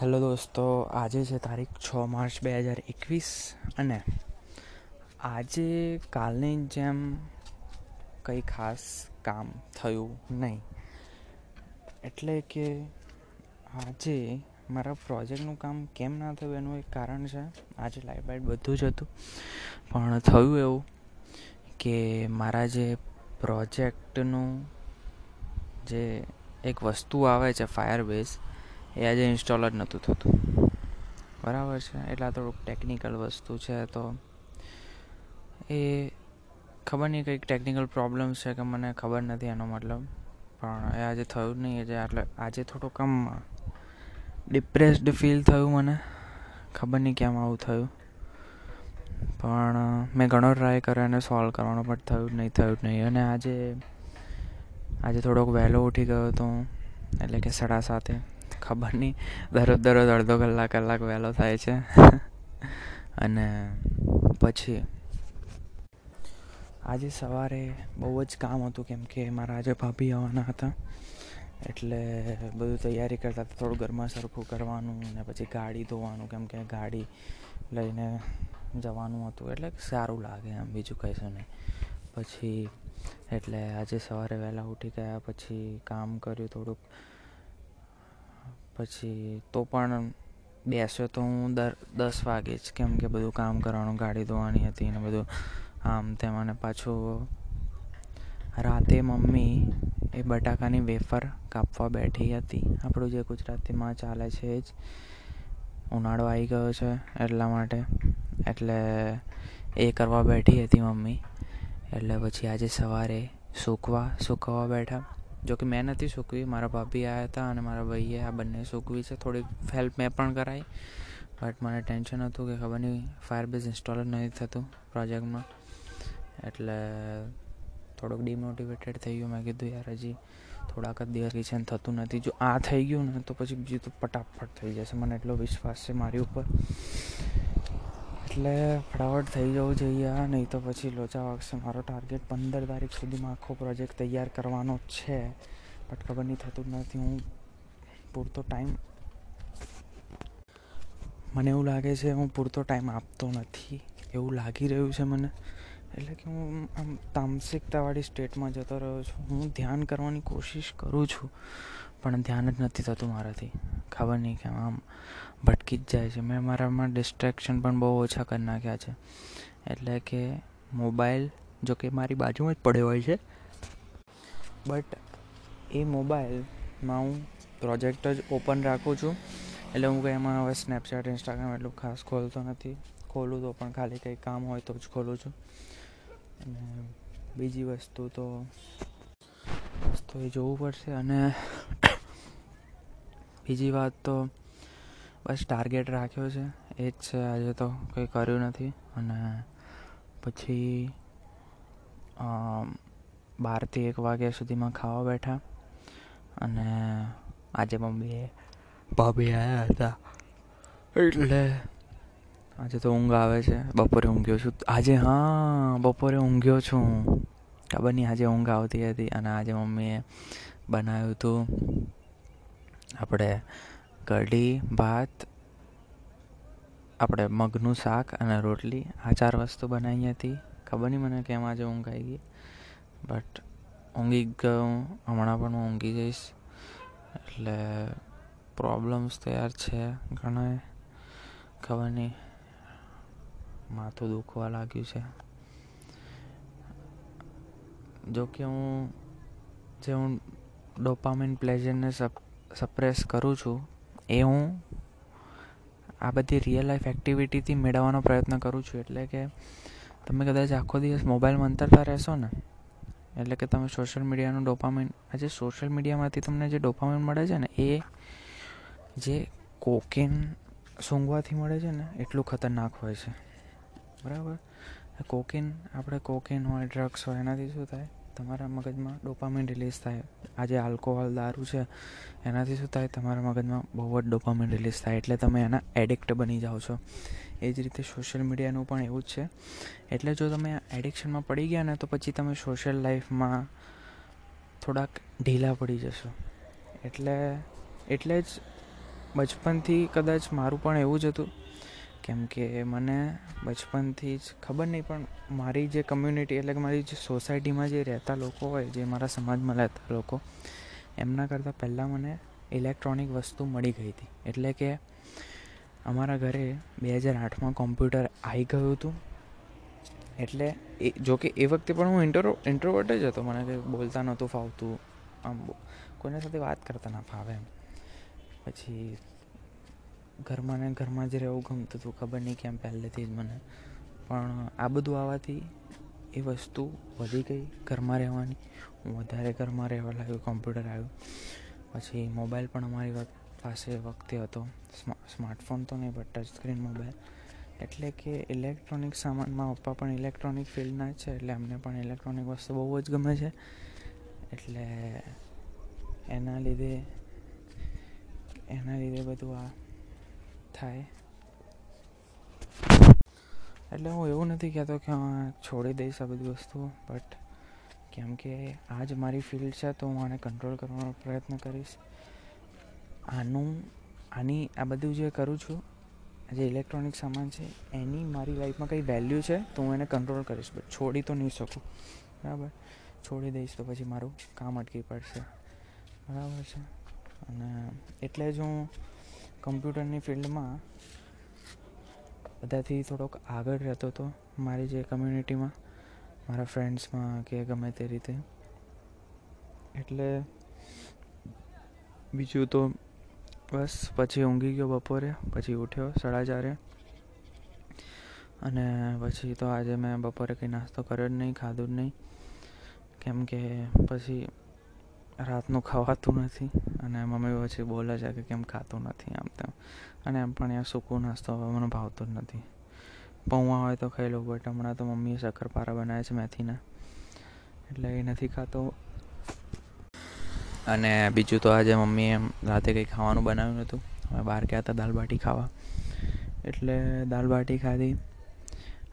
Hello દોસ્તો, આજે છે તારીખ છ માર્ચ બે હજાર એકવીસ અને આજે કાલની જેમ કંઈ ખાસ કામ થયું નહીં. એટલે કે આજે મારા પ્રોજેક્ટનું કામ કેમ ના થયું એનું એક કારણ છે, આજે લાઇટ બાઇટ બધું જ હતું, પણ થયું એવું કે મારા જે પ્રોજેક્ટનું જે એક વસ્તુ આવે છે ફાયર બેઝ એ આજે ઇન્સ્ટોલ જ નહોતું થતું. બરાબર છે? એટલે આ થોડુંક ટેકનિકલ વસ્તુ છે તો એ ખબર નહીં કંઈક ટેકનિકલ પ્રોબ્લેમ છે કે મને ખબર નથી એનો મતલબ. પણ એ આજે થયું નહીં, એટલે એટલે આજે થોડુંક આમ ડિપ્રેસ્ડ ફીલ થયું મને. ખબર નહીં કેમ આવું થયું. પણ મેં ઘણો ટ્રાય કર્યો એને સોલ્વ કરવાનો પણ થયું નહીં થયું નહીં. અને આજે આજે થોડોક વહેલો ઉઠી ગયો હતો એટલે કે સાડા સાતે. ખબર નહીં. દરરોજ દરરોજ અડધો કલાક કલાક વહેલો થાય છે. અને પછી આજે સવારે બહુ જ કામ હતું કેમ કે મારા આજે ભાભી આવવાના હતા. એટલે બધું તૈયારી કરતા હતા. થોડું ઘરમાં સરખું કરવાનું ને પછી ગાડી ધોવાનું, કેમ કે ગાડી લઈને જવાનું હતું. એટલે સારું લાગે એમ, બીજું છે નહીં. પછી એટલે આજે સવારે વહેલા ઉઠી ગયા, પછી કામ કર્યું થોડુંક. પછી તો પણ બેસ્યો તો હું દર, દસ વાગે જ કેમ કે બધું કામ કરવાનું, ગાડી ધોવાની હતી ને બધું. આમ તેમ અને પાછું રાતે મમ્મી એ બટાકાની વેફર કાપવા બેઠી હતી. આપણું જે ગુજરાતીમાં ચાલે છે એ જ. ઉનાળો આવી ગયો છે એટલા માટે. એટલે એ કરવા બેઠી હતી મમ્મી. એટલે પછી આજે સવારે સૂકવા, સૂકવવા બેઠા. જો કે મેં નથી સૂકવી, મારા ભાભી આવ્યા હતા અને મારા ભાઈએ આ બંને સૂકવી છે. થોડીક હેલ્પ મેં પણ કરાવી બટ મને ટેન્શન હતું કે ખબર નહીં ફાયર બેઝ ઇન્સ્ટોલ નથી થતું પ્રોજેક્ટમાં એટલે થોડુંક ડિમોટિવેટેડ થઈ ગયું. મેં કીધું, યાર, હજી થોડાક જ દિવસ કિચન થતું નથી. જો આ થઈ ગયું ને, તો પછી બીજું તો ફટાફટ થઈ જશે. મને એટલો વિશ્વાસ છે મારી ઉપર. એટલે ફટાફટ થઈ જવું જોઈએ, નહીં તો પછી લોચા વાગશે. મારો ટાર્ગેટ પંદર તારીખ સુધીમાં આખો પ્રોજેક્ટ તૈયાર કરવાનો છે બટ ખબર નહીં, થતું નથી. હું પૂરતો ટાઈમ મને એવું લાગે છે, હું પૂરતો ટાઈમ આપતો નથી. એવું લાગી રહ્યું છે મને. એટલે કે હું આમ તામસિકતાવાળી સ્ટેટમાં જતો રહ્યો છું. હું ધ્યાન કરવાની કોશિશ કરું છું, પણ ધ્યાન જ નથી થતું મારાથી. ખબર નહીં કેમ આમ ભટકી જ જાય છે. મેં મારામાં ડિસ્ટ્રેક્શન પણ બહુ ઓછા કરી નાખ્યા છે. એટલે કે મોબાઈલ જો કે મારી બાજુમાં જ પડ્યો હોય છે. બટ એ મોબાઈલમાં હું પ્રોજેક્ટ જ ઓપન રાખું છું. એટલે હું કંઈ એમાં હવે સ્નેપચેટ ઇન્સ્ટાગ્રામ એટલું ખાસ ખોલતો નથી. ખોલું તો પણ ખાલી કંઈ કામ હોય તો જ ખોલું છું. અને બીજી વસ્તુ તો વસ્તુ એ જોવું પડશે અને બીજી વાત તો બસ ટાર્ગેટ રાખ્યો છે. એ જ છે, આજે તો કંઈ કર્યું નથી. અને પછી બારથી એક વાગ્યા સુધીમાં ખાવા બેઠા. અને આજે મમ્મીએ ભાભી આવ્યા હતા. એટલે આજે તો ઊંઘ આવે છે. બપોરે ઊંઘ્યો છું. આજે હા, બપોરે ઊંઘ્યો છું. ખબર નહીં, આજે ઊંઘ આવતી હતી અને આજે મમ્મીએ બનાવ્યું હતું. આપણે કઢી, ભાત, આપણે મગનું શાક અને રોટલી આ ચાર વસ્તુ બનાવી હતી. ખબર નહીં મને કેમ આજે ઊંઘ આવી ગઈ. બટ ઊંઘી ગયો. હમણાં પણ હું ઊંઘી જઈશ. એટલે પ્રોબ્લેમ્સ તો યાર છે ઘણા ખબર નહીં. માથું દુખવા લાગ્યું છે. જો કે હું જે હું ડોપામિન પ્લેઝરને સપ્રેસ કરું છું, એ હું આ બધી રિયલ લાઈફ એક્ટિવિટીથી મેળવવાનો પ્રયત્ન કરું છું. એટલે કે તમે કદાચ આખો દિવસ મોબાઈલમાં અંતરતા રહેશો ને, એટલે કે તમે સોશિયલ મીડિયાનું ડોપામિન આજે સોશિયલ મીડિયામાંથી તમને જે ડોપામિન મળે છે ને, એ જે કોકેન સૂંઘવાથી મળે છે ને, એટલું ખતરનાક હોય છે. બરાબર? કોકેન આપણે કોકેન હોય ડ્રગ્સ હોય, એનાથી શું થાય? તમારા મગજમાં ડોપામિન રિલીઝ થાય. આજે આલ્કોહોલ દારૂ છે, એનાથી શું થાય? તમારા મગજમાં બહુ જ ડોપામિન રિલીઝ થાય. એટલે તમે એના એડિક્ટ બની જાઓ છો. એ જ રીતે સોશિયલ મીડિયાનું પણ એવું જ છે. એટલે જો તમે એડિક્શનમાં પડી ગયા ને, તો પછી તમે સોશિયલ લાઈફમાં થોડાક ઢીલા પડી જશો. એટલે એટલે જ બચપનથી કદાચ મારું પણ એવું જ હતું. કેમ કે મને બચપનથી જ ખબર નહીં, પણ મારી જે કમ્યુનિટી એટલે કે મારી જે સોસાયટીમાં જે રહેતા લોકો હોય, જે મારા સમાજમાં રહેતા લોકો, એમના કરતાં પહેલાં મને ઇલેક્ટ્રોનિક વસ્તુ મળી ગઈ હતી. એટલે કે અમારા ઘરે બે હજાર આઠમાં કોમ્પ્યુટર આવી ગયું હતું. એટલે એ જોકે એ વખતે પણ હું ઇન્ટરો ઇન્ટ્રોવર્ટ જ હતો. મને કંઈ બોલતા નહોતું ફાવતું. આમ કોઈના સાથે વાત કરતા ના ફાવે એમ. પછી ઘરમાં ને ઘરમાં જ રહેવું ગમતું હતું. ખબર નહીં કેમ પહેલેથી જ મને. પણ આ બધું આવવાથી એ વસ્તુ વધી ગઈ ઘરમાં રહેવાની. હું વધારે ઘરમાં રહેવા લાગ્યો કોમ્પ્યુટર આવ્યું. પછી મોબાઈલ પણ અમારી પાસે વખતે હતો. સ્માર્ટફોન તો નહીં બટ ટચ સ્ક્રીન મોબાઈલ એટલે કે ઇલેક્ટ્રોનિક સામાનમાં પપ્પા પણ ઇલેક્ટ્રોનિક ફિલ્ડના છે, એટલે અમને પણ ઇલેક્ટ્રોનિક વસ્તુ બહુ જ ગમે છે. એટલે એના લીધે એના લીધે બધું આ થાય. એટલે હું એવું નથી કહેતો કે હું છોડી દઈશ આ બધી વસ્તુઓ બટ કેમ કે આ જ મારી ફિલ્ડ છે તો હું આને કંટ્રોલ કરવાનો પ્રયત્ન કરીશ. આનું, આની, આ બધું જે કરું છું, જે ઇલેક્ટ્રોનિક સામાન છે, એની મારી લાઈફમાં કંઈ વેલ્યુ છે તો હું એને કંટ્રોલ કરીશ બટ છોડી તો નહીં શકું. બરાબર? છોડી દઈશ તો પછી મારું કામ અટકી પડશે. બરાબર છે? અને એટલે જ હું કમ્પ્યુટરની ફિલ્ડમાં બધાથી થોડોક આગળ રહેતો હતો મારી જે કમ્યુનિટીમાં મારા ફ્રેન્ડ્સમાં કે ગમે તે રીતે. એટલે બીજું તો બસ, પછી ઊંઘી ગયો બપોરે, પછી ઉઠ્યો, સાડા ચારે અને પછી તો આજે મેં બપોરે કંઈ નાસ્તો કર્યો જ નહીં, ખાધું જ નહીં. કેમ કે પછી રાતનું ખવાતું નથી અને મમ્મી પછી બોલે છે કે કેમ ખાતું નથી આમ તેમ. અને એમ પણ યાર સૂકું નાસ્તો હવે મને ભાવતો જ નથી. પૌવા હોય તો ખાઈ લઉં, બટ હમણાં તો મમ્મીએ શક્કરપારા બનાવ્યા છે મેથીના. એટલે એ નથી ખાતો. અને બીજું તો આજે મમ્મીએ એમ રાતે કંઈ ખાવાનું બનાવ્યું નહોતું. અમે બહાર ગયા હતા દાલ બાટી ખાવા. એટલે દાલ બાટી ખાધી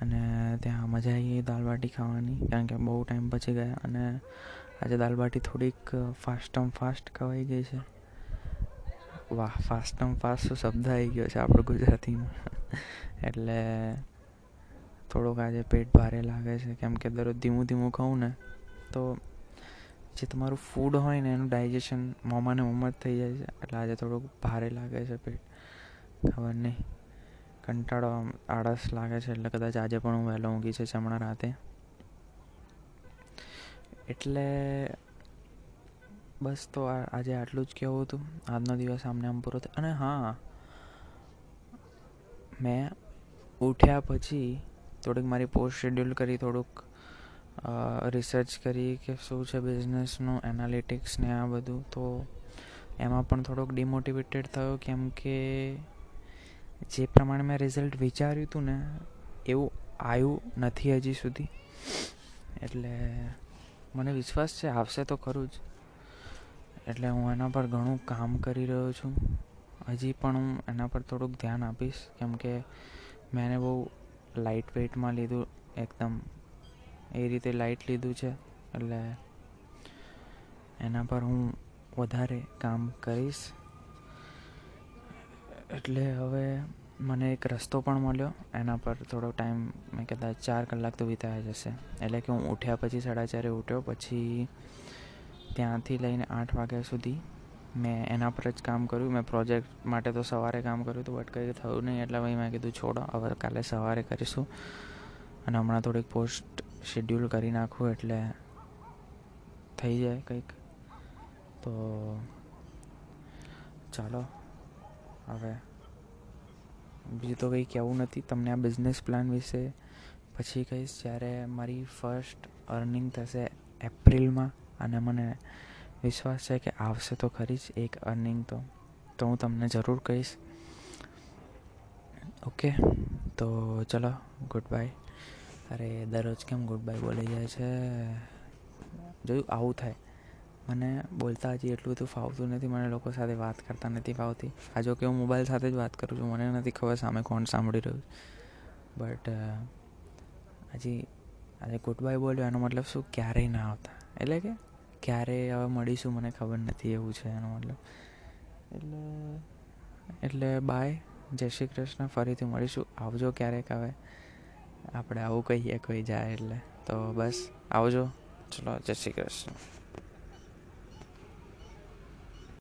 અને ત્યાં મજા આવી ગઈ દાલ બાટી ખાવાની. કારણ કે બહુ ટાઈમ પછી ગયા અને આજે દાલ બાટી થોડીક ફાસ્ટમ ફાસ્ટ ખવાઈ ગઈ છે. વાહ ફાસ્ટ ફાસ્ટમ ફાસ્ટ શબ્દ આવી ગયો છે આપણે ગુજરાતીમાં. એટલે થોડુંક આજે પેટ ભારે લાગે છે, કેમ કે દરરોજ ધીમું ધીમું ખાઉં ને, તો જે તમારું ફૂડ હોય ને એનું ડાયજેશન મોંમાં ને મોંમાં જ થઈ જાય છે. એટલે આજે થોડુંક ભારે લાગે છે પેટ. ખબર નહીં. કંટાળો આળસ લાગે છે, એટલે કદાચ આજે પણ હું વહેલો ઊંઘી છે હમણાં રાતે. એટલે બસ તો આજે આટલું જ કહેવું હતું. આજનો દિવસ આમને આમ પૂરો થયો. અને હા, મેં ઉઠ્યા પછી થોડીક મારી પોસ્ટ શેડ્યુલ કરી, થોડુંક રિસર્ચ કરી કે શું છે બિઝનેસનું એનાલિટિક્સ ને આ બધું. તો એમાં પણ થોડોક ડિમોટિવેટેડ થયો કેમ કે જે પ્રમાણે મેં રિઝલ્ટ વિચાર્યું હતું ને, એવું આવ્યું નથી હજી સુધી. એટલે મને વિશ્વાસ છે, આવશે તો ખરું જ. એટલે હું એના પર ઘણું કામ કરી રહ્યો છું. હજી પણ હું એના પર થોડુંક ધ્યાન આપીશ, કેમ કે મેં બહુ લાઇટ વેઇટમાં લીધું, એકદમ એ રીતે લાઇટ લીધું છે. એટલે એના પર હું વધારે કામ કરીશ. એટલે હવે મને એક રસ્તો પણ મળ્યો. એના પર થોડો ટાઈમ મેં કદાચ ચાર કલાક તો વિતાયા જશે એટલે કે હું ઉઠ્યા પછી સાડા ચારે ઉઠ્યો. પછી ત્યાંથી લઈને આઠ વાગ્યા સુધી મેં એના પર જ કામ કર્યું. મેં પ્રોજેક્ટ માટે તો સવારે કામ કર્યું હતું, બટ કંઈ થયું નહીં. એટલે ભાઈ મેં કીધું, છોડો, હવે કાલે સવારે કરીશું. અને હમણાં થોડીક પોસ્ટ શેડ્યુલ કરી નાખું એટલે થઈ જાય કંઈક. તો ચાલો, હવે બીજું તો કંઈ કહેવું નથી. તમને આ બિઝનેસ પ્લાન વિશે પછી કહીશ જ્યારે મારી ફર્સ્ટ અર્નિંગ થશે એપ્રિલમાં. અને મને વિશ્વાસ છે કે આવશે તો ખરી જ એક અર્નિંગ તો. તો હું તમને જરૂર કહીશ. ઓકે? તો ચલો ગુડ બાય અરે, દરરોજ કેમ ગુડ બાય બોલી જાય છે? જોયું, આવું થાય. મને બોલતા હજી એટલું બધું ફાવતું નથી, મને લોકો સાથે વાત કરતા નથી ફાવતી. આ જો કે હું મોબાઈલ સાથે જ વાત કરું છું, મને નથી ખબર સામે કોણ સાંભળી રહ્યું બટ હજી આજે ગુડ બાય બોલ્યો, એનો મતલબ શું? ક્યારેય ના આવતા. એટલે કે, ક્યારે હવે મળીશું મને ખબર નથી એવું છે એનો મતલબ. એટલે એટલે બાય જય શ્રી કૃષ્ણ. ફરીથી મળીશું. આવજો ક્યારેક હવે. આપણે આવું કહીએ કોઈ જાય એટલે. તો બસ, આવજો. ચલો, જય શ્રી કૃષ્ણ.